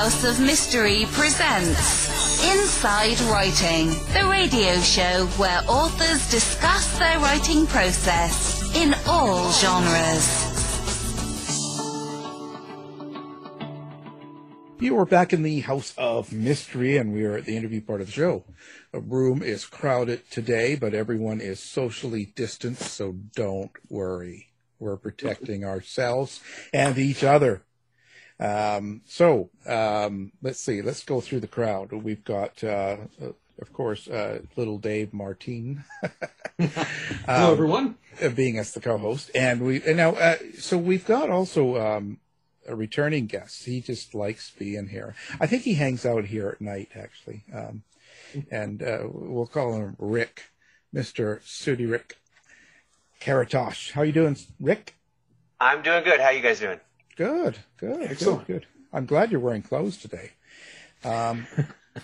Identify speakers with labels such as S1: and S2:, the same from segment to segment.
S1: House of Mystery presents Inside Writing, the radio show where authors discuss their writing process in all genres.
S2: You are back in the House of Mystery, and we are at the interview part of the show. The room is crowded today, but everyone is socially distanced, so don't worry. We're protecting ourselves and each other. Um, so um, let's see. Let's go through the crowd. We've got, uh, of course, uh, little Dave Martin.
S3: Hello, everyone.
S2: uh, being as the co-host, and we and now uh, so we've got also um, a returning guest. He just likes being here. I think he hangs out here at night, actually, um, and uh, we'll call him Rick, Mister Sudi Rick Karatosh. How you doing, Rick?
S4: I'm doing good. How you guys doing?
S2: Good, good,
S3: Excellent.
S2: good, good. I'm glad you're wearing clothes today. Um,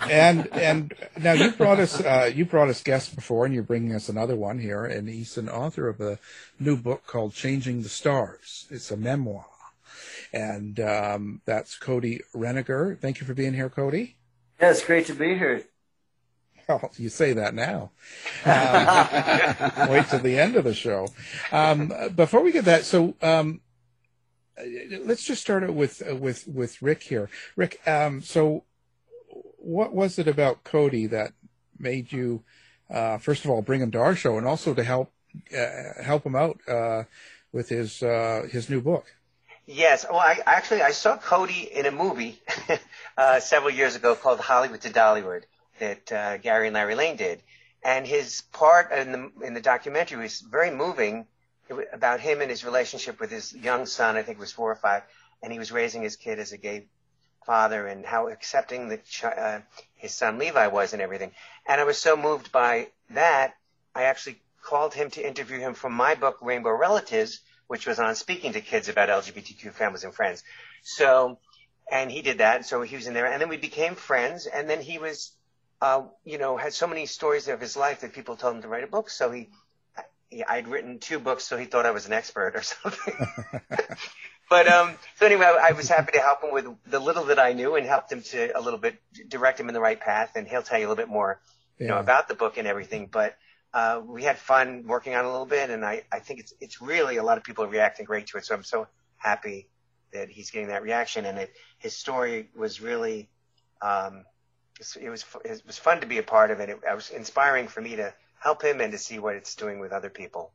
S2: and and now you brought us uh, you brought us guests before, and you're bringing us another one here. And he's an author of a new book called "Changing the Stars." It's a memoir, and um, that's Cody Renegar. Thank you for being here, Cody.
S5: Yeah, it's great to be here.
S2: Well, you say that now. Um, wait till the end of the show. Um, before we get that, so um, let's just start it with uh, with with Rick here. Rick, um, so what was it about Cody that made you, uh, first of all, bring him to our show, and also to help uh, help him out uh, with his uh, his new book?
S4: Yes. Well, I actually I saw Cody in a movie uh, several years ago called Hollywood to Dollywood that Gary and Larry Lane did, and his part in the in the documentary was very moving About him and his relationship with his young son. I think it was four or five, and he was raising his kid as a gay father, and how accepting the chi- uh, his son Levi was, and everything. And I was so moved by that, I actually called him to interview him for my book Rainbow Relatives, which was on speaking to kids about LGBTQ families and friends. So, and he did that. So he was in there, and then we became friends. And then he was, uh, you know, had so many stories of his life that people told him to write a book. So he, he I'd written two books, so he thought I was an expert or something. but um, so anyway, I, I was happy to help him with the little that I knew and helped him to a little bit direct him in the right path. And he'll tell you a little bit more, you know, about the book and everything. But uh, we had fun working on it a little bit, and I, I think it's it's really a lot of people are reacting great to it. So I'm so happy that he's getting that reaction, and it, his story was really, um, it was it was fun to be a part of it. It, it was inspiring for me to help him and to see what it's doing with other people.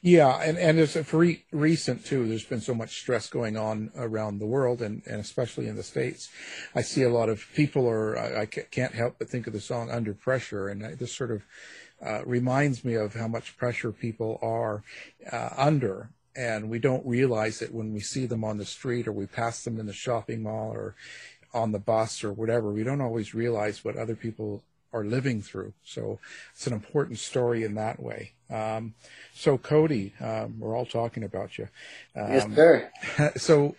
S2: Yeah, and and it's re- recent too. There's been so much stress going on around the world, and, and especially in the states. I see a lot of people or I, I can't help but think of the song "Under Pressure," and just sort of uh, reminds me of how much pressure people are uh, under, and we don't realize it when we see them on the street or we pass them in the shopping mall or on the bus or whatever. We don't always realize what other people are living through. So it's an important story in that way. Um, so Cody, um, we're all talking about you. Um,
S5: yes, sir.
S2: so,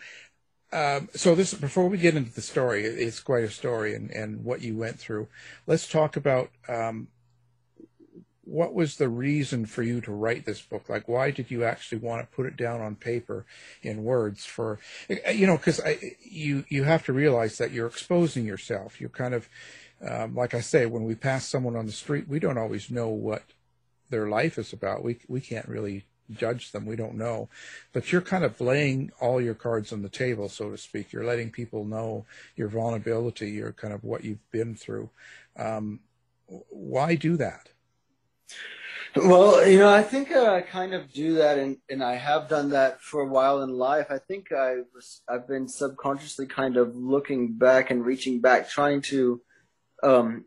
S2: um, so this before we get into the story, it's quite a story and, and what you went through. Let's talk about um, what was the reason for you to write this book? Like, why did you actually want to put it down on paper in words? For you know, because I you you have to realize that you're exposing yourself. You're kind of um, like I say, when we pass someone on the street, we don't always know what their life is about. We we can't really judge them. We don't know, but you're kind of laying all your cards on the table, so to speak. You're letting people know your vulnerability, your kind of what you've been through. Um, why do that?
S5: Well, you know, I think I kind of do that, and, and I have done that for a while in life. I think I was, I've been subconsciously kind of looking back and reaching back, trying to um,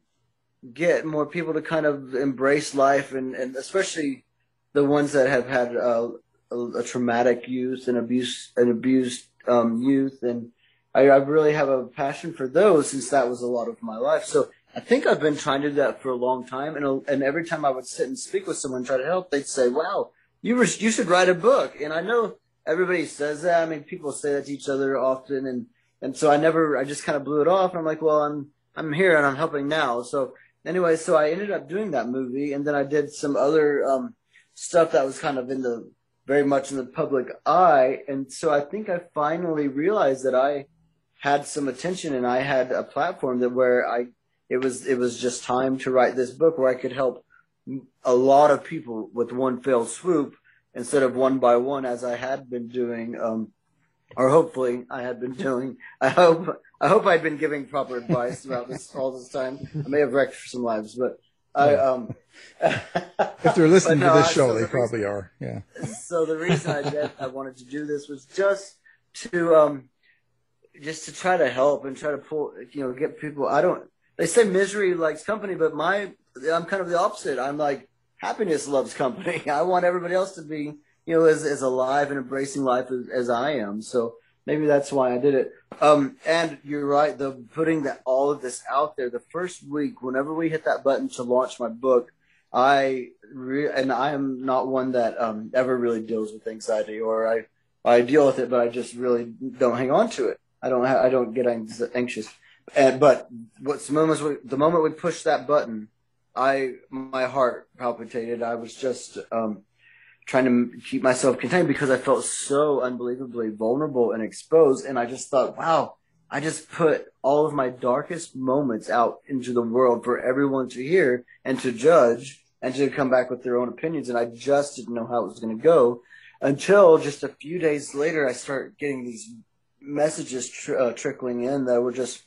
S5: get more people to kind of embrace life, and, and especially the ones that have had uh, a, a traumatic youth and abuse, an abused um, youth, and I, I really have a passion for those since that was a lot of my life. So I think I've been trying to do that for a long time, and and every time I would sit and speak with someone, try to help, they'd say, "Wow, you you should write a book." And I know everybody says that. I mean, people say that to each other often, and and so I never, I just kind of blew it off. And I'm like, well, I'm I'm here and I'm helping now. So anyway, so I ended up doing that movie, and then I did some other um, stuff that was kind of in the very much in the public eye, and so I think I finally realized that I had some attention and I had a platform that where I it was it was just time to write this book where I could help a lot of people with one fell swoop instead of one by one as I had been doing um, or hopefully I had been doing. I hope I hope I'd been giving proper advice throughout this all this time. I may have wrecked some lives, but I um.
S2: if they're listening no, to this show, so they the probably reason, are. Yeah.
S5: So the reason I did I wanted to do this was just to um, just to try to help and try to pull you know get people. I don't. They say misery likes company, but my I'm kind of the opposite. I'm like happiness loves company. I want everybody else to be you know, as, as alive and embracing life as, as I am. So maybe that's why I did it. Um, and you're right, the putting that all of this out there. The first week, whenever we hit that button to launch my book, I re- and I am not one that um, ever really deals with anxiety, or I I deal with it, but I just really don't hang on to it. I don't ha- I don't get anxious. And but what's the moment we, the moment we pushed that button, I my heart palpitated. I was just um, trying to keep myself contained because I felt so unbelievably vulnerable and exposed. And I just thought, wow, I just put all of my darkest moments out into the world for everyone to hear and to judge and to come back with their own opinions. And I just didn't know how it was going to go until just a few days later, I started getting these messages tr- uh, trickling in that were just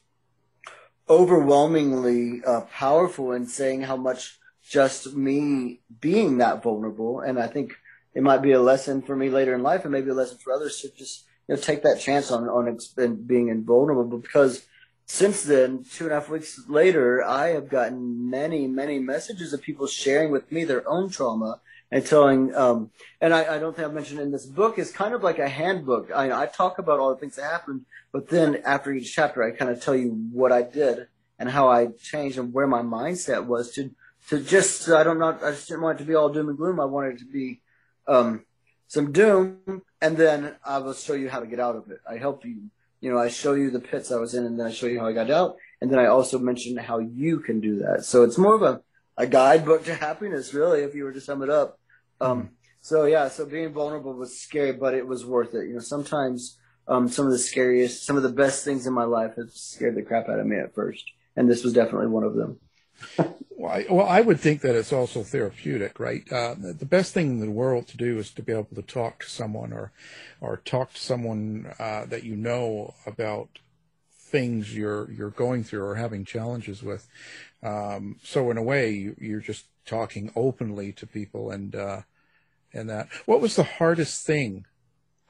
S5: overwhelmingly uh, powerful in saying how much just me being that vulnerable. And I think it might be a lesson for me later in life and maybe a lesson for others to just you know take that chance on on being invulnerable because since then two and a half weeks later i have gotten many many messages of people sharing with me their own trauma and telling um, and I, I, don't think i've mentioned in this book is kind of like a handbook. I, I talk about all the things that happened but then after each chapter i kind of tell you what i did and how i changed and where my mindset was to to just i don't know i just didn't want it to be all doom and gloom i wanted it to be um, some doom, and then I will show you how to get out of it. I help you. You know, I show you the pits I was in, and then I show you how I got out, and then I also mention how you can do that. So it's more of a, a guidebook to happiness, really, if you were to sum it up. Um, so yeah, so being vulnerable was scary, but it was worth it. You know, sometimes um, some of the scariest, some of the best things in my life have scared the crap out of me at first, and this was definitely one of them
S2: well, I, well, I would think that it's also therapeutic, right? Uh, the best thing in the world to do is to be able to talk to someone or, or talk to someone uh, that you know about things you're you're going through or having challenges with. Um, so in a way, you, are just talking openly to people, and uh, and that. What was the hardest thing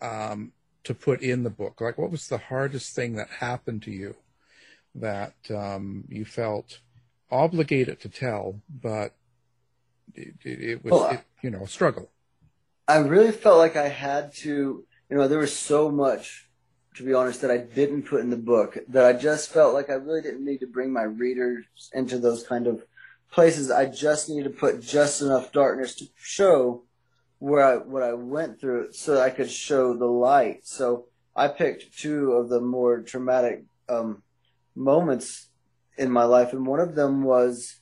S2: um, to put in the book? Like, what was the hardest thing that happened to you that um, you felt? Obligated to tell, but it, it, it was, well, it, you know, a struggle.
S5: I really felt like I had to, you know, there was so much, to be honest, that I didn't put in the book that I just felt like I really didn't need to bring my readers into those kind of places. I just needed to put just enough darkness to show where I, what I went through so I could show the light. So I picked two of the more traumatic um, moments in my life, and one of them was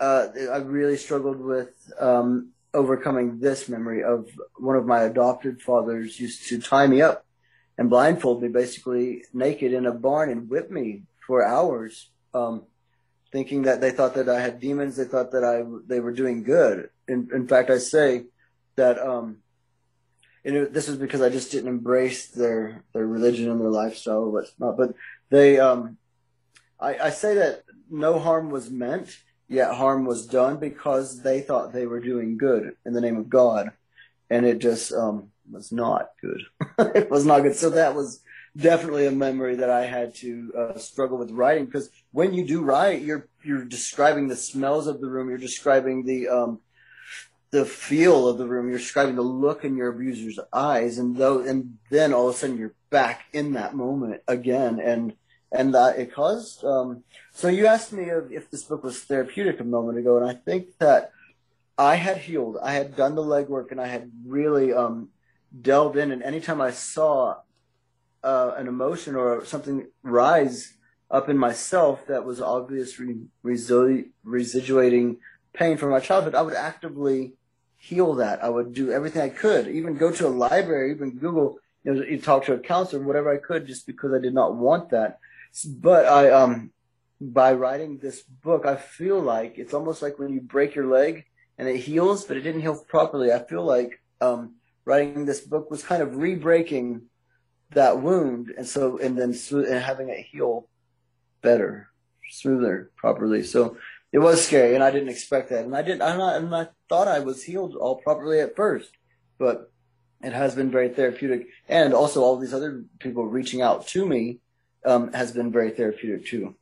S5: uh, I really struggled with um, overcoming this memory of one of my adopted fathers used to tie me up and blindfold me basically naked in a barn and whip me for hours, um, thinking that they thought that I had demons. They thought that I they were doing good. In, in fact, I say that um, it, this was because I just didn't embrace their their religion and their lifestyle whatnot. But they um, I, I say that no harm was meant, yet harm was done because they thought they were doing good in the name of God, and it just um, was not good. it was not good. So that was definitely a memory that I had to uh, struggle with writing. Because when you do write, you're you're describing the smells of the room, you're describing the um, the feel of the room, you're describing the look in your abuser's eyes, and though and then all of a sudden you're back in that moment again, and and uh, it caused. Um, so you asked me if, if, this book was therapeutic a moment ago, and I think that I had healed. I had done the legwork, and I had really um, delved in. And anytime I saw uh, an emotion or something rise up in myself that was obviously resili- residuating pain from my childhood, I would actively heal that. I would do everything I could, even go to a library, even Google you know, talk to a counselor, whatever I could, just because I did not want that. But I, um, by writing this book, I feel like it's almost like when you break your leg and it heals, but it didn't heal properly. I feel like um, writing this book was kind of re-breaking that wound, and so and then and having it heal better, smoother, properly. So it was scary, and I didn't expect that, and I didn't. I'm not, and I thought I was healed all properly at first, but it has been very therapeutic, and also all these other people reaching out to me um, has been very therapeutic too.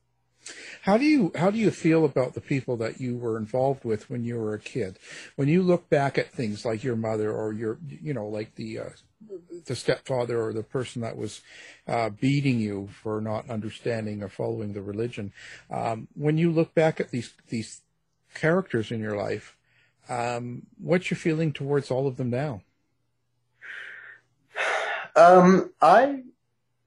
S2: How do you how do you feel about the people that you were involved with when you were a kid? When you look back at things like your mother or your you know like the uh, the stepfather or the person that was uh, beating you for not understanding or following the religion. Um, when you look back at these these characters in your life, um, what's your feeling towards all of them now?
S5: Um, I,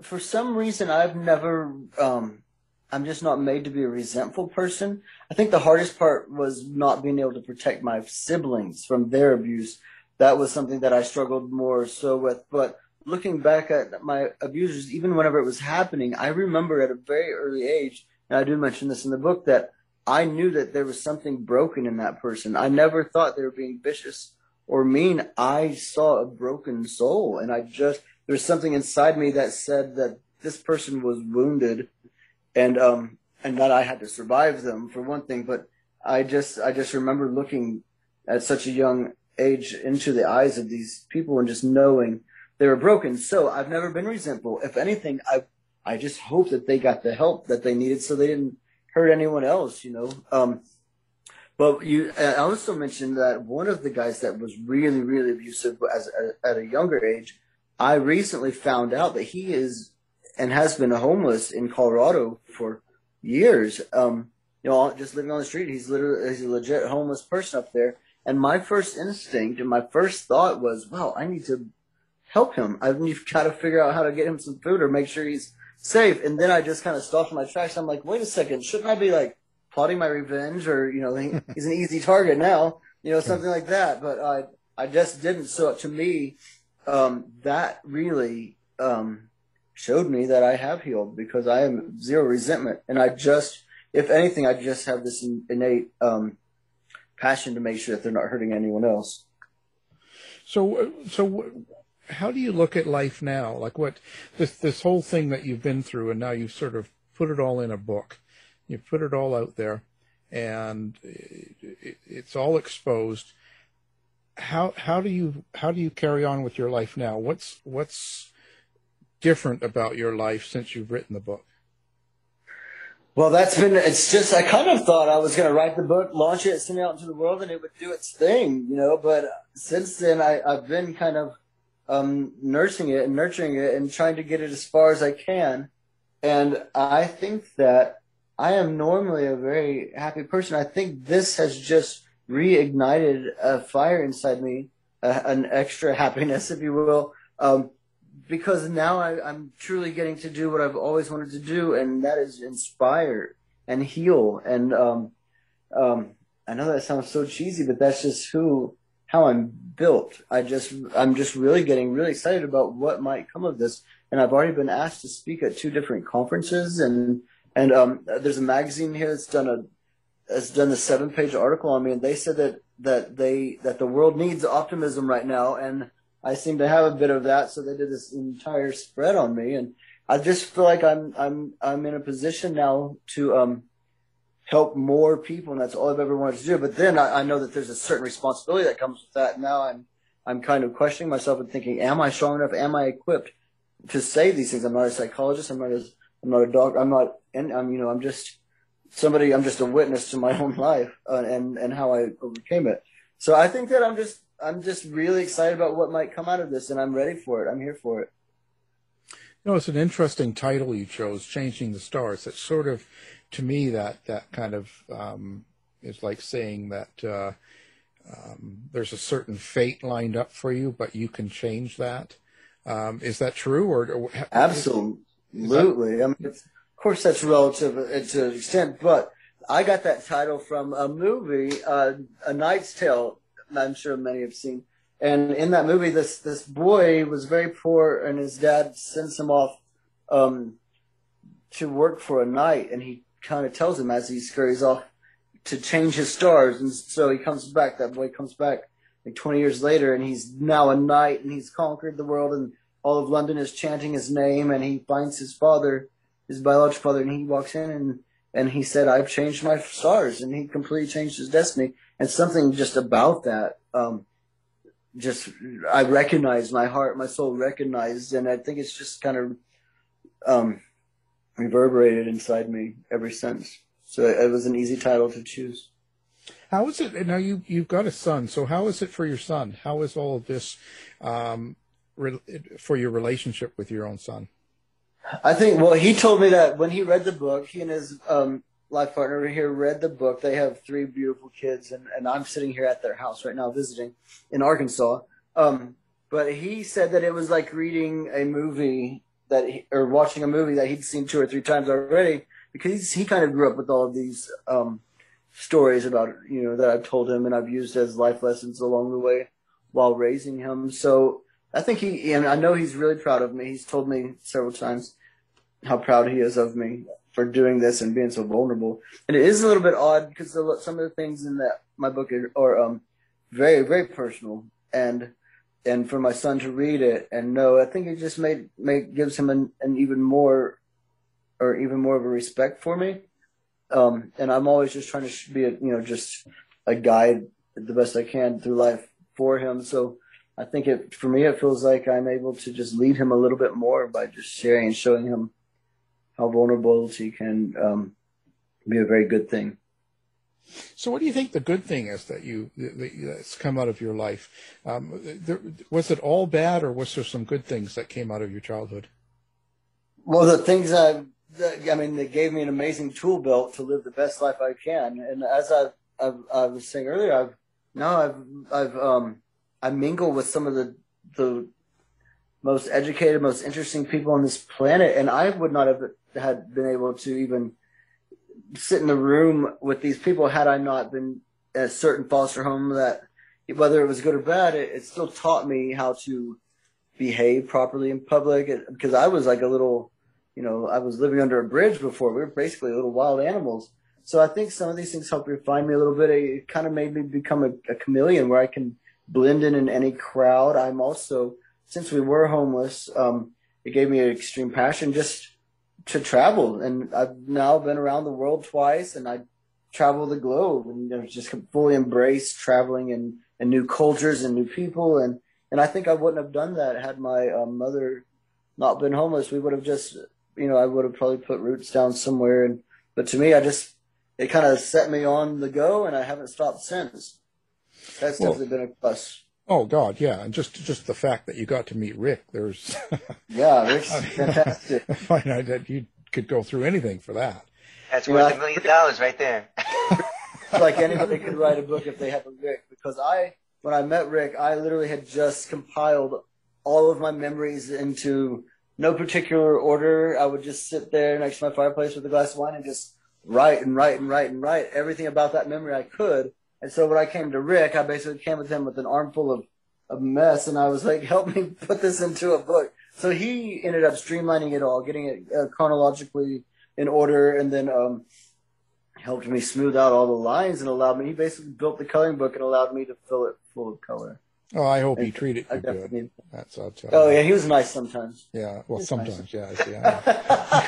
S5: for some reason, I've never um, I'm just not made to be a resentful person. I think the hardest part was not being able to protect my siblings from their abuse. That was something that I struggled more so with. But looking back at my abusers, even whenever it was happening, I remember at a very early age, and I do mention this in the book, that I knew that there was something broken in that person. I never thought they were being vicious or mean. I saw a broken soul, and I just, there's something inside me that said that this person was wounded and um and that I had to survive them for one thing. But I just I just remember looking at such a young age into the eyes of these people and just knowing they were broken. So I've never been resentful. If anything, I I just hope that they got the help that they needed so they didn't hurt anyone else. You know. Um, but you, I also mentioned that one of the guys that was really, really abusive as, as at a younger age, I recently found out that he is and has been homeless in Colorado for years. Um, you know, just living on the street. He's literally he's a legit homeless person up there. And my first instinct and my first thought was, well, I need to help him. I need to try to figure out how to get him some food or make sure he's safe. And then I just kind of stopped in my tracks. I'm like, wait a second, shouldn't I be like plotting my revenge or, you know, he's an easy target now, you know, something like that. But I, I just didn't. So to me, um, that really, um, showed me that I have healed because I am zero resentment. And I just, if anything, I just have this innate um, passion to make sure that they're not hurting anyone else.
S2: So, so how do you look at life now? Like what this this whole thing that you've been through, and now you've sort of put it all in a book. You put it all out there, and it, it's all exposed. How how do you how do you carry on with your life now? What's what's different about your life since you've written the book?
S5: Well, that's been, it's just, I kind of thought I was going to write the book, launch it, send it out into the world, and it would do its thing, you know, but since then I, I've been kind of um, nursing it and nurturing it and trying to get it as far as I can. And I think that I am normally a very happy person. I think this has just reignited a fire inside me, an extra happiness, if you will, um, because now I, am truly getting to do what I've always wanted to do, and that is inspire and heal. And um, um, I know that sounds so cheesy, but that's just who how I'm built. I just I'm just really getting really excited about what might come of this. And I've already been asked to speak at two different conferences, and and um, there's a magazine here that's done a has done a seven page article on me, and they said that that they that the world needs optimism right now, and I seem to have a bit of that, so they did this entire spread on me, and I just feel like I'm I'm I'm in a position now to um, help more people, and that's all I've ever wanted to do. But then I, I know that there's a certain responsibility that comes with that. Now I'm I'm kind of questioning myself and thinking, am I strong enough? Am I equipped to say these things? I'm not a psychologist. I'm not a I'm not a doctor. I'm not, and I'm you know I'm just somebody. I'm just a witness to my own life uh, and and how I overcame it. So I think that I'm just I'm just really excited about what might come out of this, and I'm ready for it. I'm here for it.
S2: You know, it's an interesting title you chose, "Changing the Stars." It's sort of, to me, that that kind of um, is like saying that uh, um, there's a certain fate lined up for you, but you can change that. Um, is that true, or, or
S5: absolutely? That, I mean, of course, that's relative to an extent, but I got that title from a movie, uh, A Knight's Tale I'm sure many have seen. And in that movie, this this boy was very poor, and his dad sends him off um, to work for a knight, and he kind of tells him as he scurries off to change his stars. And so he comes back. That boy comes back like 20 years later, and he's now a knight, and he's conquered the world, and all of London is chanting his name, and he finds his father, his biological father, and he walks in and and he said, "I've changed my stars," and he completely changed his destiny. And something just about that, um, just I recognized my heart, my soul recognized, and I think it's just kind of um, reverberated inside me ever since. So it was an easy title to choose.
S2: How is it now? You you've got a son, so how is it for your son? How is all of this um, re- for your relationship with your own son?
S5: I think. Well, he told me that when he read the book, he and his um, life partner over here read the book. They have three beautiful kids, and, and I'm sitting here at their house right now visiting in Arkansas. Um, but he said that it was like reading a movie that he, or watching a movie that he'd seen two or three times already because he kind of grew up with all of these um, stories about you know that I've told him and I've used as life lessons along the way while raising him. So I think he and I know he's really proud of me. He's told me several times how proud he is of me for doing this and being so vulnerable. And it is a little bit odd because some of the things in that my book are, are um, very very personal and and for my son to read it and know, I think it just made, made gives him an, an even more or even more of a respect for me. Um, and I'm always just trying to be a, you know, just a guide the best I can through life for him. So I think it, for me, it feels like I'm able to just lead him a little bit more by just sharing and showing him how vulnerability can, um, be a very good thing.
S2: So, what do you think the good thing is that you that's come out of your life? Um, there, was it all bad, or was there some good things that came out of your childhood?
S5: Well, the things I, I mean, they gave me an amazing tool belt to live the best life I can. And as I, I, I was saying earlier, I've now I've, I've, um, I mingle with some of the the most educated, most interesting people on this planet, and I would not have had been able to even sit in the room with these people had I not been at a certain foster home that whether it was good or bad, it, it still taught me how to behave properly in public because I was like a little, you know, I was living under a bridge before. We were basically little wild animals. So I think some of these things helped refine me a little bit. It, it kind of made me become a, a chameleon where I can blend in in any crowd. I'm also, since we were homeless, um, it gave me an extreme passion just to travel, and I've now been around the world twice, and I travel the globe, and you know, just fully embrace traveling and, and new cultures and new people, and and I think I wouldn't have done that had my uh, mother not been homeless. We would have just, you know, I would have probably put roots down somewhere, and but to me, I just it kind of set me on the go, and I haven't stopped since. That's well, definitely been a plus.
S2: Oh God, yeah, and just just the fact that you got to meet Rick, there's
S5: yeah, Rick's fantastic.
S2: I know that you could go through anything for that.
S4: That's worth a million dollars right there.
S5: like anybody could write a book if they have a Rick, because I when I met Rick, I literally had just compiled all of my memories into no particular order. I would just sit there next to my fireplace with a glass of wine and just write and write and write and write everything about that memory I could and so when I came to Rick, I basically came with him with an armful of, of mess, and I was like, help me put this into a book. So he ended up streamlining it all, getting it uh, chronologically in order, and then um, helped me smooth out all the lines and allowed me. He basically built the coloring book and allowed me to fill it full of color.
S2: Oh, I hope and he treated you good.
S5: That's I'll tell Oh you. yeah, he was nice sometimes.
S2: Yeah, well, sometimes, nice. yeah.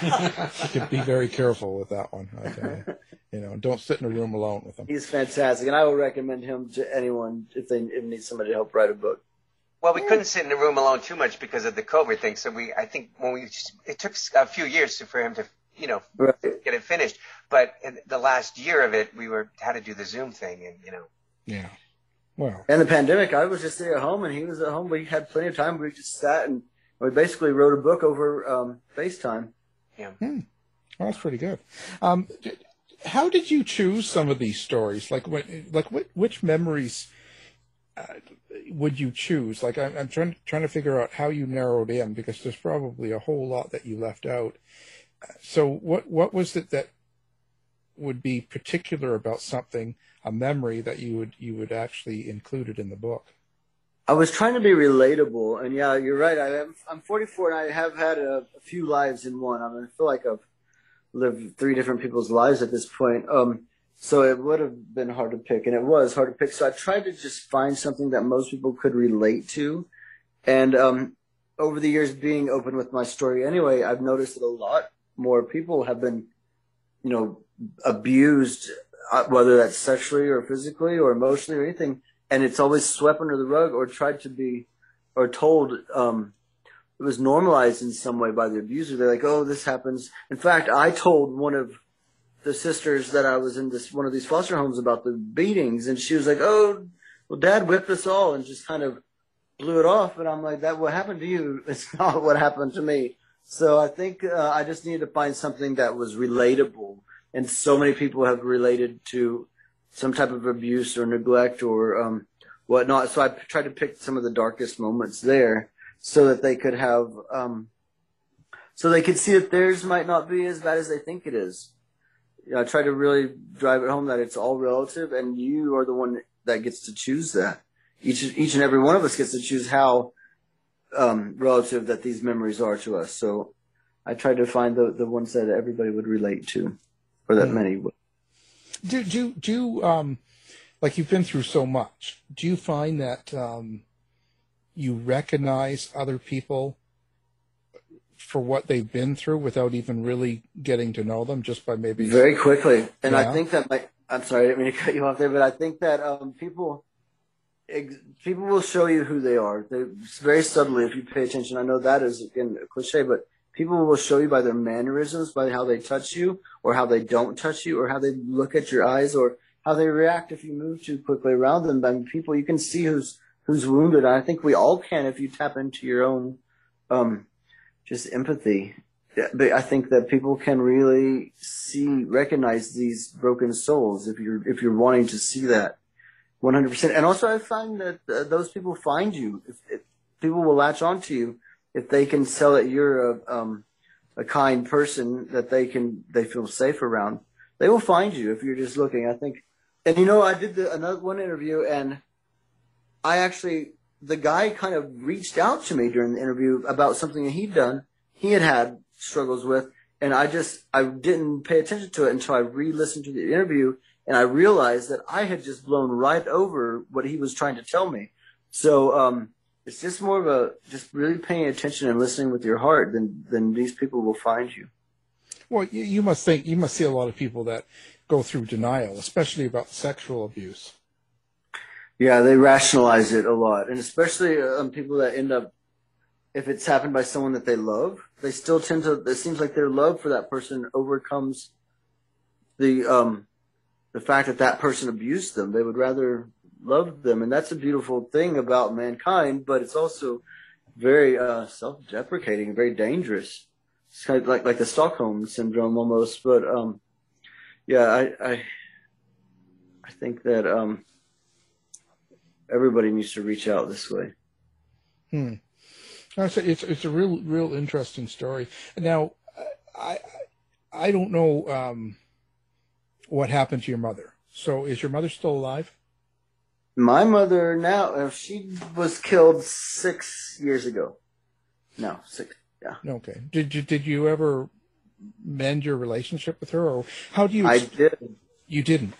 S2: yeah. you can be very careful with that one. I tell you. You know, don't sit in a room alone with him.
S5: He's fantastic, and I will recommend him to anyone if they if need somebody to help write a book.
S4: Well, we couldn't sit in a room alone too much because of the COVID thing. So we, I think, when we, it took a few years for him to, you know, right. get it finished. But in the last year of it, we were had to do the Zoom thing, and you know.
S2: Yeah. Well.
S5: And the pandemic, I was just sitting at home, and he was at home. We had plenty of time. We just sat and we basically wrote a book over um, FaceTime.
S4: Yeah.
S2: Hmm. Well, that's pretty good. Um, how did you choose some of these stories? Like, what, like what, which memories uh, would you choose? Like, I'm, I'm trying trying to figure out how you narrowed in because there's probably a whole lot that you left out. So, what what was it that would be particular about something, a memory that you would you would actually include it in the book?
S5: I was trying to be relatable, and yeah, you're right. I am, I'm 44, and I have had a, a few lives in one. I, mean, I feel like I've lived three different people's lives at this point. Um, so it would have been hard to pick, and it was hard to pick. So I tried to just find something that most people could relate to, and um, over the years, being open with my story anyway, I've noticed that a lot more people have been, you know, abused, uh, whether that's sexually or physically or emotionally or anything and it's always swept under the rug or tried to be or told um, it was normalized in some way by the abuser. They're like, "Oh, this happens." In fact, I told one of the sisters that I was in this one of these foster homes about the beatings, and she was like, "Oh, well, Dad whipped us all," and just kind of blew it off. And I'm like, "That what happened to you? It's not what happened to me." So I think uh, I just needed to find something that was relatable, and so many people have related to some type of abuse or neglect or um, whatnot. So I tried to pick some of the darkest moments there so that they could have, um, so they could see that theirs might not be as bad as they think it is. You know, I try to really drive it home that it's all relative, and you are the one that gets to choose that. Each each and every one of us gets to choose how um, relative that these memories are to us. So I tried to find the the ones that everybody would relate to, or that mm. many
S2: do do do um like you've been through so much. Do you find that um, you recognize other people for what they've been through without even really getting to know them, just by maybe
S5: very quickly? And yeah. I think that my I'm sorry, I didn't mean to cut you off there, but I think that um, people people will show you who they are. They're very subtly if you pay attention. I know that is again a cliche, but people will show you by their mannerisms, by how they touch you, or how they don't touch you, or how they look at your eyes, or how they react if you move too quickly around them. I mean, people you can see who's who's wounded. I think we all can if you tap into your own um, just empathy. But I think that people can really see, recognize these broken souls if you're if you're wanting to see that, 100%. And also, I find that uh, those people find you. If, if people will latch onto you if they can sell that you're a um, a kind person that they can they feel safe around, they will find you if you're just looking. I think, and you know, I did the, another one interview, and I actually the guy kind of reached out to me during the interview about something that he'd done. He had had struggles with, and I just I didn't pay attention to it until I re-listened to the interview, and I realized that I had just blown right over what he was trying to tell me. So um, it's just more of a just really paying attention and listening with your heart then then these people will find you.
S2: Well you, you must think you must see a lot of people that go through denial especially about sexual abuse.
S5: Yeah they rationalize it a lot. And especially um, people that end up if it's happened by someone that they love they still tend to it seems like their love for that person overcomes the um the fact that that person abused them. They would rather loved them, and that's a beautiful thing about mankind. But it's also very uh, self-deprecating, very dangerous. It's kind of like like the Stockholm syndrome almost. But um, yeah, I, I I think that um, everybody needs to reach out this way.
S2: Hmm. It's a, it's, it's a real real interesting story. Now, I I don't know um, what happened to your mother. So, is your mother still alive?
S5: My mother now, uh, she was killed six years ago. No, six. Yeah.
S2: Okay. Did you did you ever mend your relationship with her, or how do you?
S5: I did.
S2: You didn't.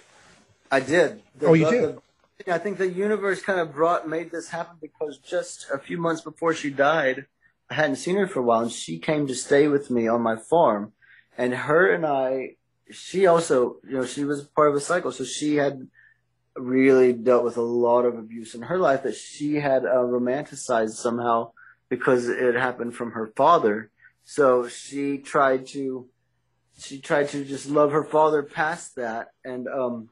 S5: I did.
S2: The, oh, you did.
S5: The, I think the universe kind of brought made this happen because just a few months before she died, I hadn't seen her for a while, and she came to stay with me on my farm, and her and I, she also, you know, she was part of a cycle, so she had really dealt with a lot of abuse in her life that she had uh, romanticized somehow because it happened from her father. So she tried to, she tried to just love her father past that. And, um,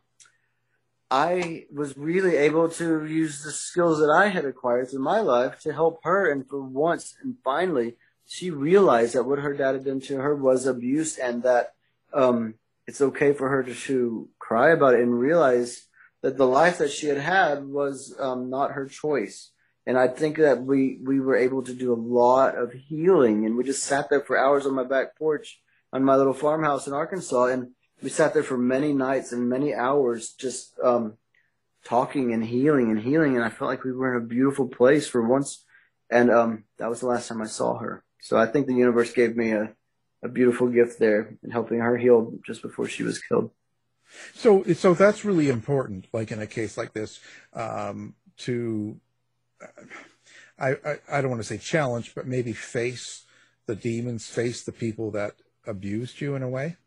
S5: I was really able to use the skills that I had acquired through my life to help her. And for once and finally, she realized that what her dad had done to her was abuse and that, um, it's okay for her to, to cry about it and realize that the life that she had had was um, not her choice. And I think that we, we were able to do a lot of healing and we just sat there for hours on my back porch on my little farmhouse in Arkansas. And we sat there for many nights and many hours just, um, talking and healing and healing, and I felt like we were in a beautiful place for once. And um, that was the last time I saw her. So I think the universe gave me a, a beautiful gift there in helping her heal just before she was killed.
S2: So, so that's really important. Like in a case like this, um, to I, I, I don't want to say challenge, but maybe face the demons, face the people that abused you in a way.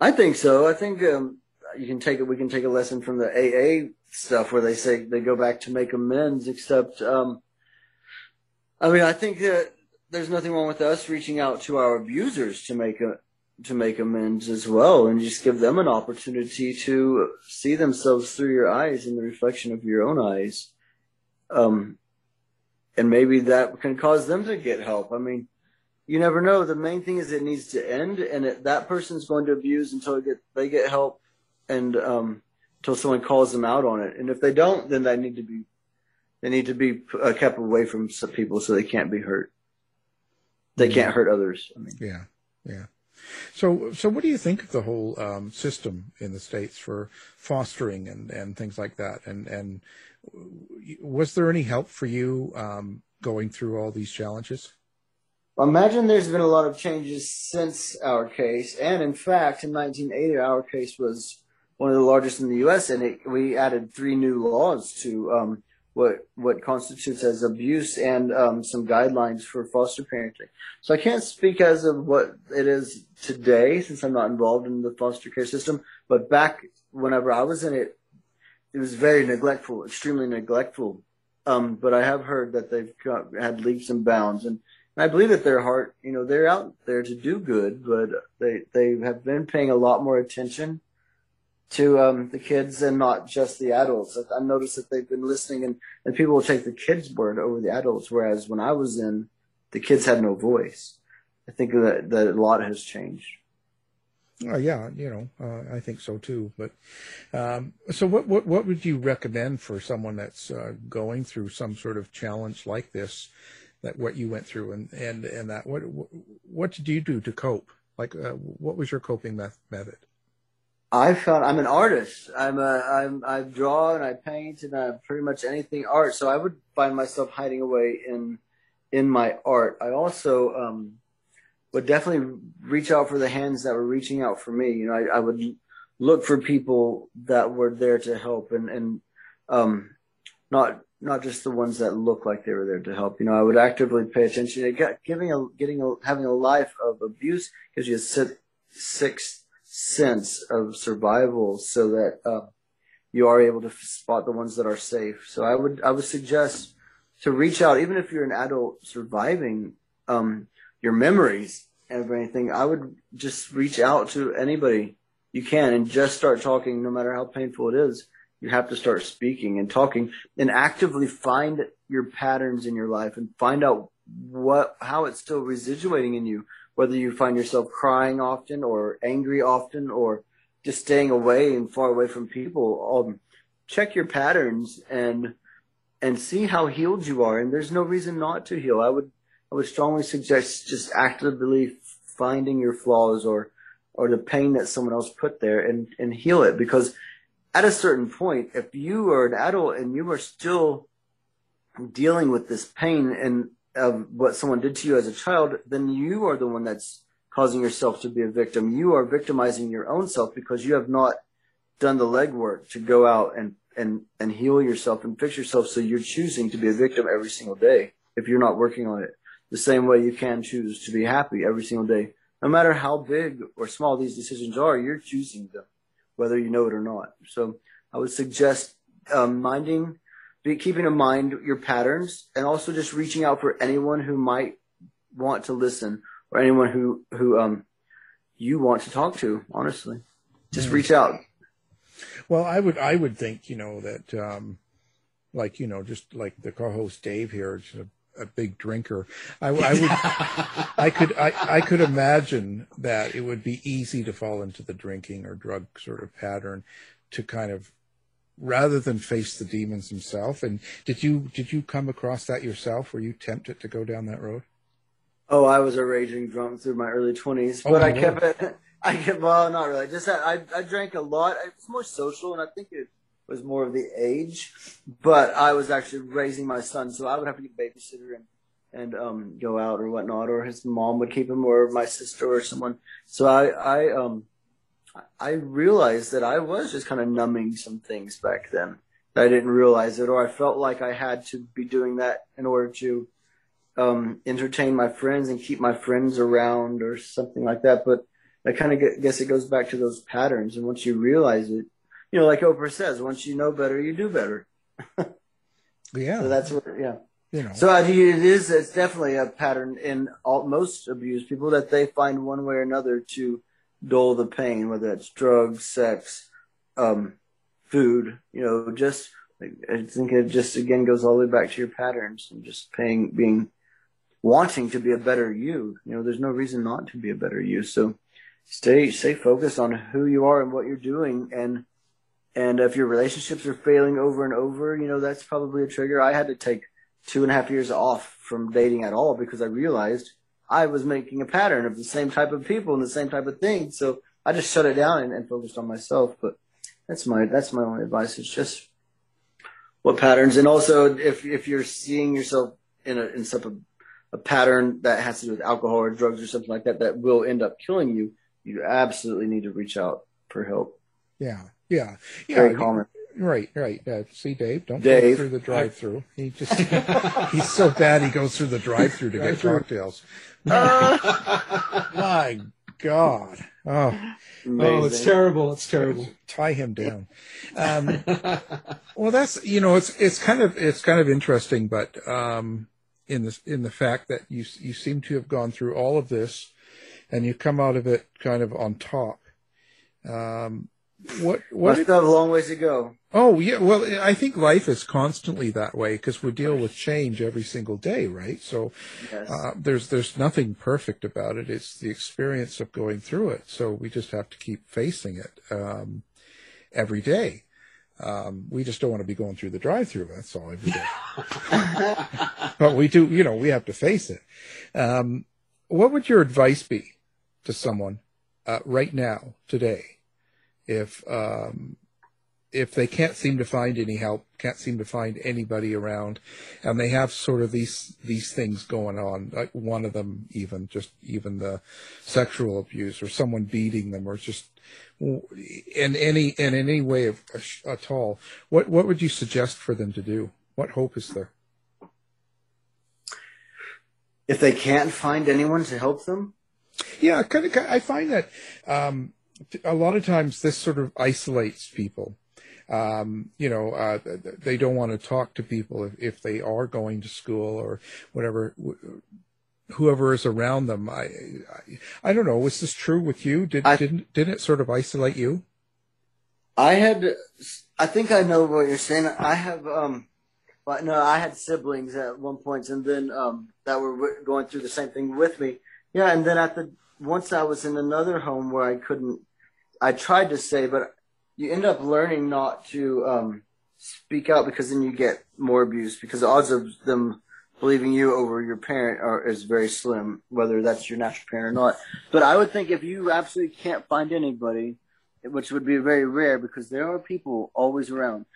S5: I think so. I think um, you can take it. We can take a lesson from the AA stuff where they say they go back to make amends. Except, um, I mean, I think that there's nothing wrong with us reaching out to our abusers to make a to make amends as well, and just give them an opportunity to see themselves through your eyes and the reflection of your own eyes. Um, and maybe that can cause them to get help. I mean, you never know. The main thing is it needs to end, and it, that person's going to abuse until they get they get help, and um, until someone calls them out on it. And if they don't, then they need to be they need to be uh, kept away from some people so they can't be hurt. They can't hurt others. I mean,
S2: yeah, yeah. So, so what do you think of the whole um, system in the states for fostering and, and things like that? And and was there any help for you um, going through all these challenges?
S5: Well, imagine there's been a lot of changes since our case, and in fact, in 1980, our case was one of the largest in the U.S., and it, we added three new laws to um, what what constitutes as abuse and um, some guidelines for foster parenting. So I can't speak as of what it is today, since I'm not involved in the foster care system. But back whenever I was in it, it was very neglectful, extremely neglectful. Um, but I have heard that they've got, had leaps and bounds, and, and I believe that their heart, you know, they're out there to do good, but they they have been paying a lot more attention to um, the kids and not just the adults. I, I noticed that they've been listening, and, and people will take the kids' word over the adults, whereas when I was in, the kids had no voice. I think that, that a lot has changed.
S2: Uh, yeah, you know, uh, I think so too. But um, so, what, what what would you recommend for someone that's uh, going through some sort of challenge like this, that what you went through, and and and that what what did you do to cope? Like, uh, what was your coping method?
S5: I found I'm an artist. I'm a I'm I draw and I paint and I pretty much anything art. So I would find myself hiding away in in my art. I also um, would definitely reach out for the hands that were reaching out for me. You know, I, I would look for people that were there to help and, and, um, not, not just the ones that look like they were there to help. You know, I would actively pay attention. It giving a, getting a, having a life of abuse gives you a sixth sense of survival so that, uh, you are able to spot the ones that are safe. So I would, I would suggest to reach out, even if you're an adult surviving, um, your memories of anything, I would just reach out to anybody you can and just start talking, no matter how painful it is. You have to start speaking and talking and actively find your patterns in your life and find out what, how it's still residuating in you, whether you find yourself crying often or angry often or just staying away and far away from people. Um, check your patterns and, and see how healed you are. And there's no reason not to heal. I would I would strongly suggest just actively finding your flaws or or the pain that someone else put there and and heal it because at a certain point if you are an adult and you are still dealing with this pain and of what someone did to you as a child then you are the one that's causing yourself to be a victim you are victimizing your own self because you have not done the legwork to go out and and and heal yourself and fix yourself so you're choosing to be a victim every single day if you're not working on it the same way you can choose to be happy every single day. No matter how big or small these decisions are, you're choosing them, whether you know it or not. So I would suggest um, minding, be, keeping in mind your patterns, and also just reaching out for anyone who might want to listen or anyone who who um, you want to talk to. Honestly, just reach out.
S2: Well, I would I would think you know that um, like you know just like the co-host Dave here, a big drinker. I, I would, I could, I, I could imagine that it would be easy to fall into the drinking or drug sort of pattern, to kind of, rather than face the demons himself. And did you did you come across that yourself? Were you tempted to go down that road?
S5: Oh, I was a raging drunk through my early twenties, but oh, I kept it. I kept well, not really. Just that I I drank a lot. It's more social, and I think it was more of the age, but I was actually raising my son, so I would have to get a babysitter and and um, go out or whatnot, or his mom would keep him, or my sister or someone. So I I um I realized that I was just kind of numbing some things back then. I didn't realize it, or I felt like I had to be doing that in order to um, entertain my friends and keep my friends around, or something like that. But I kind of guess it goes back to those patterns, and once you realize it, you know, like Oprah says, once you know better, you do better.
S2: yeah.
S5: So that's what, yeah.
S2: You know.
S5: So I think it is. It's definitely a pattern in all, most abused people that they find one way or another to dull the pain, whether it's drugs, sex, um, food. You know, just I think it just again goes all the way back to your patterns and just paying, being, wanting to be a better you. You know, there's no reason not to be a better you. So stay stay focused on who you are and what you're doing and and if your relationships are failing over and over, you know, that's probably a trigger. I had to take two and a half years off from dating at all because I realized I was making a pattern of the same type of people and the same type of thing. So I just shut it down and, and focused on myself. But that's my that's my only advice. It's just what patterns, and also if if you're seeing yourself in a in some a, a pattern that has to do with alcohol or drugs or something like that that will end up killing you, you absolutely need to reach out for help.
S2: Yeah, yeah, yeah.
S5: Very common.
S2: Right, right. Uh, see, Dave, don't
S5: Dave.
S2: go through the drive-through. He just he's so bad he goes through the drive-through to get cocktails. My God. Oh,
S3: oh, it's terrible. It's terrible.
S2: tie him down. Um, well, that's you know, it's it's kind of it's kind of interesting, but um, in the in the fact that you you seem to have gone through all of this, and you come out of it kind of on top. Um, what what?
S5: We still have a long ways to go.
S2: Oh yeah, well, I think life is constantly that way because we deal with change every single day, right? So
S5: Yes.
S2: uh, there's there's nothing perfect about it. It's the experience of going through it. So we just have to keep facing it um, every day. Um, we just don't want to be going through the drive-through. That's all every day. but we do, you know, we have to face it. Um, what would your advice be to someone uh, right now, today, if um, if they can't seem to find any help, can't seem to find anybody around, and they have sort of these these things going on, like one of them even just even the sexual abuse or someone beating them or just in any in any way of, at all, what what would you suggest for them to do? What hope is there?
S5: If they can't find anyone to help them,
S2: Yeah, kind of. I find that um, a lot of times this sort of isolates people. Um, you know, uh, they don't want to talk to people if, if they are going to school or whatever. Whoever is around them, I, I, I don't know. Was this true with you? Did
S5: I-
S2: didn't didn't it sort of isolate you?
S5: I had, I think I know what you're saying. I have, um, but no, I had siblings at one point, and then um, that were going through the same thing with me. Yeah, and then at the once I was in another home where I couldn't, I tried to say, but you end up learning not to um, speak out because then you get more abuse because the odds of them believing you over your parent are is very slim, whether that's your natural parent or not. But I would think if you absolutely can't find anybody, which would be very rare because there are people always around.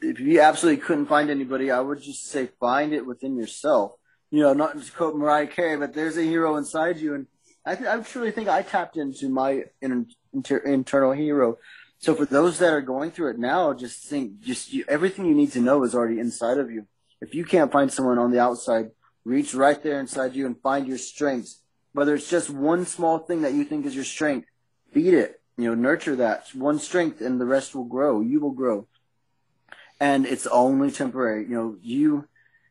S5: If you absolutely couldn't find anybody, I would just say find it within yourself. You know, not to quote Mariah Carey, but there's a hero inside you, and I, th- I truly think I tapped into my in- inter- internal hero. So for those that are going through it now, just think, just you, everything you need to know is already inside of you. If you can't find someone on the outside, reach right there inside you and find your strengths. Whether it's just one small thing that you think is your strength, feed it. You know, nurture that one strength, and the rest will grow. You will grow, and it's only temporary. You know, you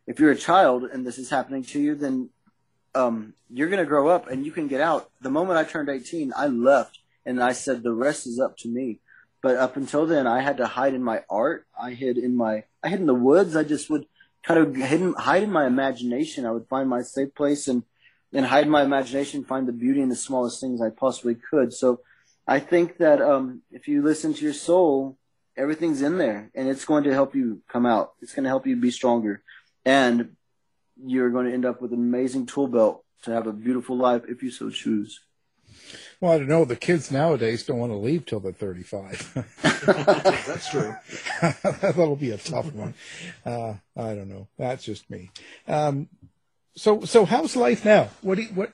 S5: if you're a child and this is happening to you, then um, you're going to grow up and you can get out. The moment I turned 18, I left and I said the rest is up to me. But up until then, I had to hide in my art. I hid in my, I hid in the woods. I just would kind of hidden, hide in my imagination. I would find my safe place and, and hide my imagination, find the beauty in the smallest things I possibly could. So I think that, um, if you listen to your soul, everything's in there and it's going to help you come out. It's going to help you be stronger and you're going to end up with an amazing tool belt to have a beautiful life if you so choose.
S2: Well, I don't know. The kids nowadays don't want to leave till they're 35.
S3: That's true.
S2: That'll be a tough one. Uh, I don't know. That's just me. Um, so, so how's life now? What do you, what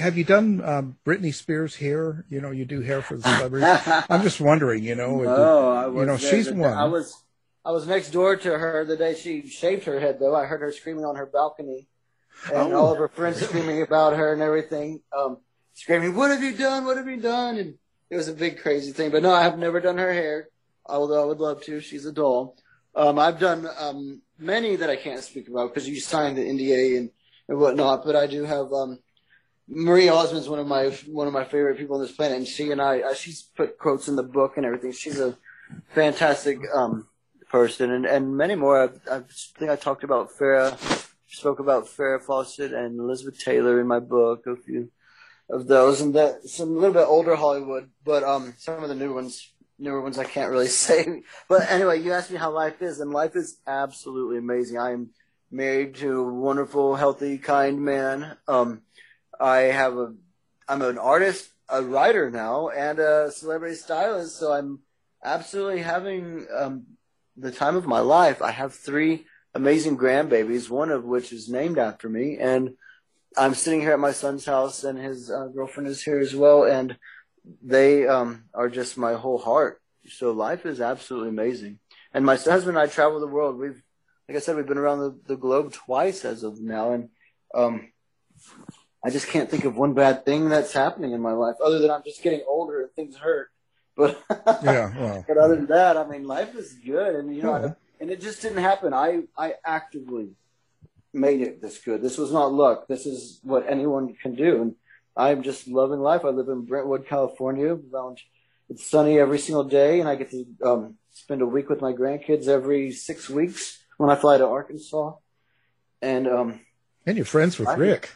S2: have you done? Um, Britney Spears hair? You know, you do hair for the celebrities. I'm just wondering. You know,
S5: no, I was
S2: you know, she's
S5: the,
S2: one.
S5: I was, I was next door to her the day she shaved her head. Though I heard her screaming on her balcony, and oh. all of her friends screaming about her and everything. Um, screaming, "What have you done? What have you done?" And it was a big crazy thing. But no, I have never done her hair, although I would love to. She's a doll. Um, I've done um, many that I can't speak about because you signed the NDA and and whatnot. But I do have um, Marie Osmond's one of my one of my favorite people on this planet, and she and I, she's put quotes in the book and everything. She's a fantastic um, person, and, and many more. I, I think I talked about Farrah, spoke about Farrah Fawcett and Elizabeth Taylor in my book. A few of those, and that some a little bit older Hollywood, but um, some of the new ones. Newer ones I can't really say, but anyway, you asked me how life is, and life is absolutely amazing. I am married to a wonderful, healthy, kind man. Um, I have a, I'm an artist, a writer now, and a celebrity stylist. So I'm absolutely having um, the time of my life. I have three amazing grandbabies, one of which is named after me, and I'm sitting here at my son's house, and his uh, girlfriend is here as well, and they um, are just my whole heart. So life is absolutely amazing. And my husband and I travel the world. We've like I said, we've been around the, the globe twice as of now, and um, I just can't think of one bad thing that's happening in my life other than I'm just getting older and things hurt. But
S2: yeah, well,
S5: but other than that, I mean, life is good, and you know, yeah. and it just didn't happen. I I actively made it this good. This was not luck. This is what anyone can do, and I'm just loving life. I live in Brentwood, California. Around it's sunny every single day, and I get to um, spend a week with my grandkids every six weeks when I fly to Arkansas. And um,
S2: and you're friends with I, Rick.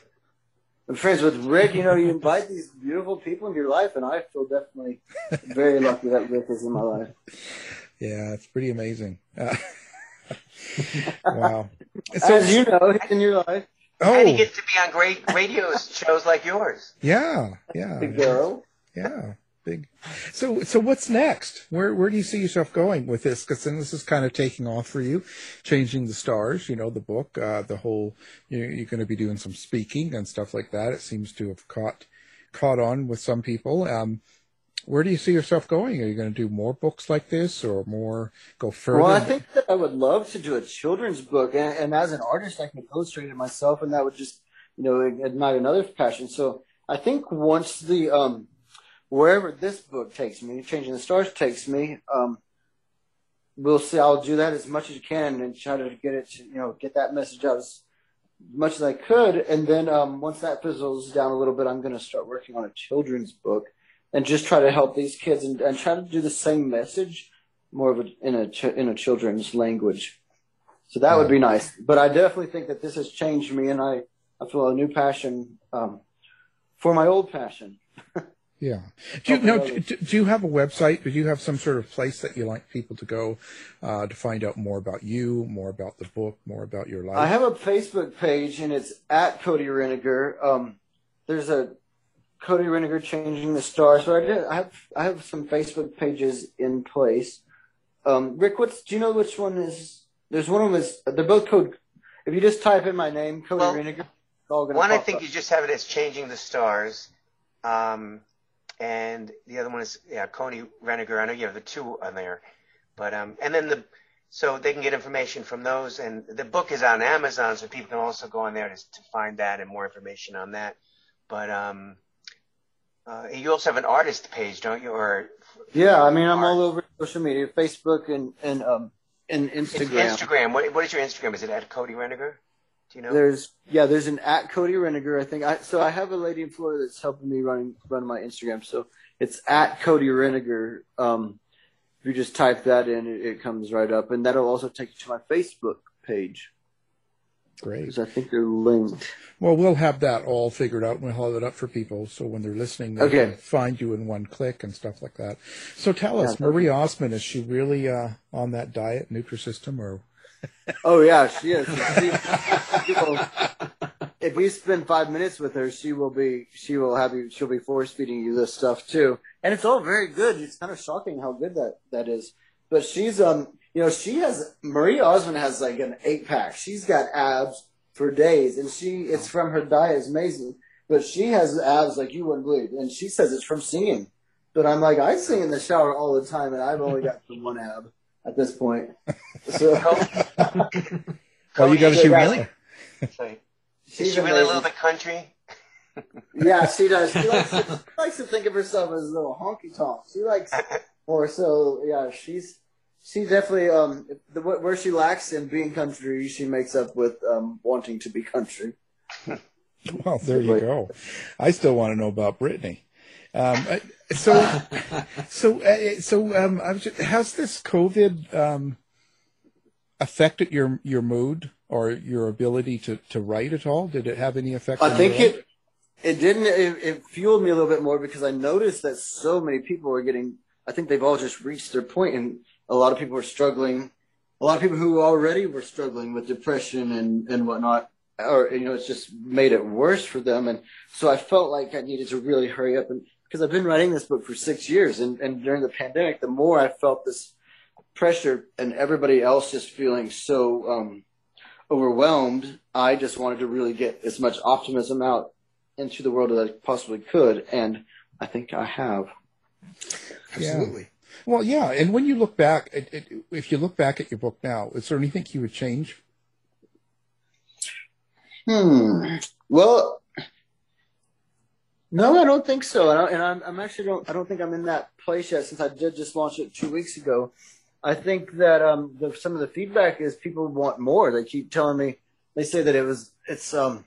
S5: I'm friends with Rick. You know, you invite these beautiful people into your life, and I feel definitely very lucky that Rick is in my life.
S2: Yeah, it's pretty amazing. Uh, wow.
S5: So, As you know, in your life.
S4: Oh. And he gets to be on great radio shows like yours.
S2: Yeah, yeah.
S5: Big girl.
S2: Yeah big. So, so what's next? Where, where do you see yourself going with this? Because then this is kind of taking off for you, changing the stars. You know, the book, uh, the whole. You're, you're going to be doing some speaking and stuff like that. It seems to have caught caught on with some people. Um, where do you see yourself going? Are you going to do more books like this, or more go further?
S5: Well, I think that I would love to do a children's book, and, and as an artist, I can illustrate it myself, and that would just, you know, ignite another passion. So I think once the um, wherever this book takes me, Changing the Stars takes me, um, we'll see. I'll do that as much as you can and try to get it, to, you know, get that message out as much as I could. And then um, once that fizzles down a little bit, I'm going to start working on a children's book and just try to help these kids and, and try to do the same message more of a, in a ch- in a children's language. So that would be nice. But I definitely think that this has changed me, and I I feel a new passion um, for my old passion.
S2: Yeah. Do you, no, do, do, you have a website? Do you have some sort of place that you like people to go uh, to find out more about you, more about the book, more about your life?
S5: I have a Facebook page, and it's at Cody Renegar. Um, there's a Cody Renegar changing the star. So I, did, I have I have some Facebook pages in place. Um, Rick, what's do you know which one is? There's one of them is they're both code. If you just type in my name, Cody well, Renegar,
S4: one I think up. you just have it as changing the stars. Um, and the other one is yeah, Cody Renegar. I know you have the two on there, but um, and then the so they can get information from those, and the book is on Amazon, so people can also go on there to, to find that and more information on that. But um, uh, you also have an artist page, don't you? Or
S5: yeah, I mean, I'm all over social media, Facebook and and um and Instagram.
S4: Instagram. What what is your Instagram? Is it at Cody Renegar? Do you know?
S5: There's yeah, there's an at Cody Renegar. I think I so I have a lady in Florida that's helping me run run my Instagram. So it's at Cody Renegar. Um, if you just type that in, it, it comes right up, and that'll also take you to my Facebook page.
S2: Great.
S5: Because I think they're linked.
S2: Well, we'll have that all figured out. And we'll hold it up for people so when they're listening, they okay. can find you in one click and stuff like that. So tell us, yeah, Marie Osmond, is she really uh, on that diet, Nutrisystem, or
S5: oh yeah, she is. if you spend five minutes with her, she will be she will have you she'll be force feeding you this stuff too, and it's all very good. It's kind of shocking how good that that is. But she's um you know she has Marie Osmond has like an eight pack. She's got abs for days, and she it's from her diet. It's amazing, but she has abs like you wouldn't believe, and she says it's from singing. But I'm like I sing in the shower all the time, and I've only got the one ab at this point. So
S2: Well, oh, you got to
S4: Cody,
S2: really.
S5: yeah.
S4: Is
S5: she's
S4: she really a
S5: amazing.
S4: little bit country?
S5: Yeah, she does. She likes, to, she likes to think of herself as a little honky tonk. She likes more so. Yeah, she's she definitely um the, where she lacks in being country, she makes up with um wanting to be country.
S2: Well, there you go. I still want to know about Britney. Um, so, so, uh, so, um, I was just, how's this COVID um, affected your your mood or your ability to to write at all? Did it have any effect?
S5: I think it it didn't. It, it fueled me a little bit more because I noticed that so many people were getting. I think they've all just reached their point, and a lot of people are struggling. A lot of people who already were struggling with depression and and whatnot, or you know, it's just made it worse for them. And so I felt like I needed to really hurry up, and because I've been writing this book for six years, and and during the pandemic, the more I felt this pressure and everybody else just feeling so um, overwhelmed, I just wanted to really get as much optimism out into the world as I possibly could, and I think I have.
S3: Absolutely.
S2: Well, yeah, and when you look back, at, at, if you look back at your book now, is there anything you would change?
S5: Hmm. Well, no, I don't think so. And, I, and I'm, I'm actually don't. I don't think I'm in that place yet since I did just launch it two weeks ago. I think that um, the, some of the feedback is people want more. They keep telling me. They say that it was. It's um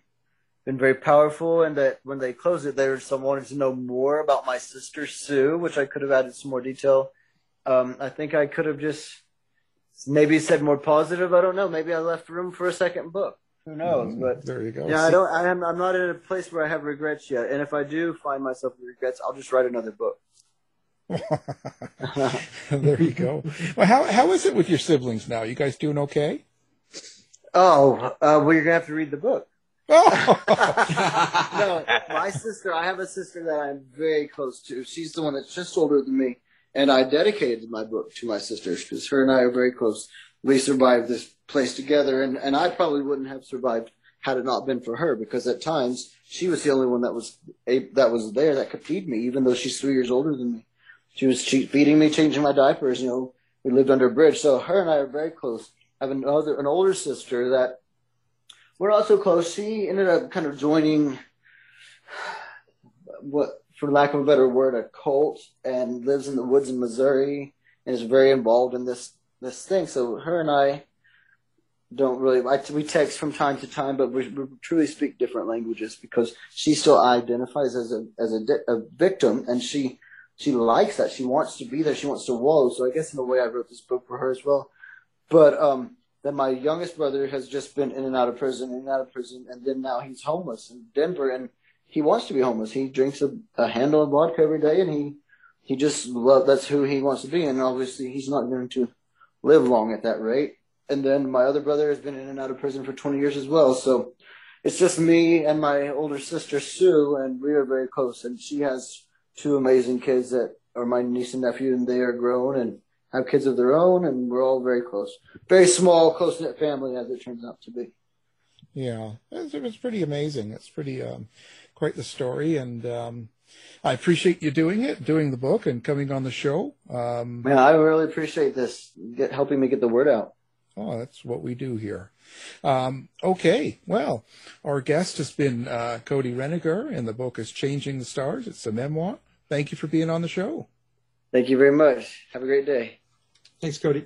S5: been very powerful, and that when they closed it, they were some wanted to know more about my sister Sue, which I could have added some more detail. Um, I think I could have just maybe said more positive. I don't know. Maybe I left room for a second book. Who knows? But
S2: There you go.
S5: yeah, I don't. I am. I'm not in a place where I have regrets yet. And if I do find myself with regrets, I'll just write another book.
S2: there you go. Well, how how is it with your siblings now? You guys doing okay?
S5: Oh, uh, well, you're gonna have to read the book.
S2: Oh,
S5: no, my sister. I have a sister that I'm very close to. She's the one that's just older than me, and I dedicated my book to my sister because her and I are very close. We survived this place together, and and I probably wouldn't have survived had it not been for her because at times she was the only one that was a, that was there that could feed me, even though she's three years older than me. She was che- feeding me, changing my diapers. You know, we lived under a bridge, so her and I are very close. I have another an older sister that we're also close. She ended up kind of joining what, for lack of a better word, a cult, and lives in the woods in Missouri, and is very involved in this this thing. So her and I don't really. I, we text from time to time, but we, we truly speak different languages because she still identifies as a as a, di- a victim, and she she likes that. She wants to be there. She wants to wallow. So I guess in a way, I wrote this book for her as well. But um, then my youngest brother has just been in and out of prison, in and out of prison, and then now he's homeless in Denver, and he wants to be homeless. He drinks a, a handle of vodka every day, and he he just well, that's who he wants to be, and obviously he's not going to live long at that rate. And then my other brother has been in and out of prison for 20 years as well. So it's just me and my older sister Sue, and we are very close. And she has two amazing kids that are my niece and nephew, and they are grown and have kids of their own, and we're all very close. Very small, close knit family, as it turns out to be.
S2: yeah, it's, it's pretty amazing. It's pretty um, quite the story, and um, I appreciate you doing it, doing the book, and coming on the show. Um,
S5: Man, I really appreciate this, get, helping me get the word out.
S2: Oh, that's what we do here. Um, okay, well, our guest has been uh, Cody Renegar, and the book is Changing the Stars. It's a memoir. Thank you for being on the show.
S5: Thank you very much. Have a great day.
S3: Thanks, Cody.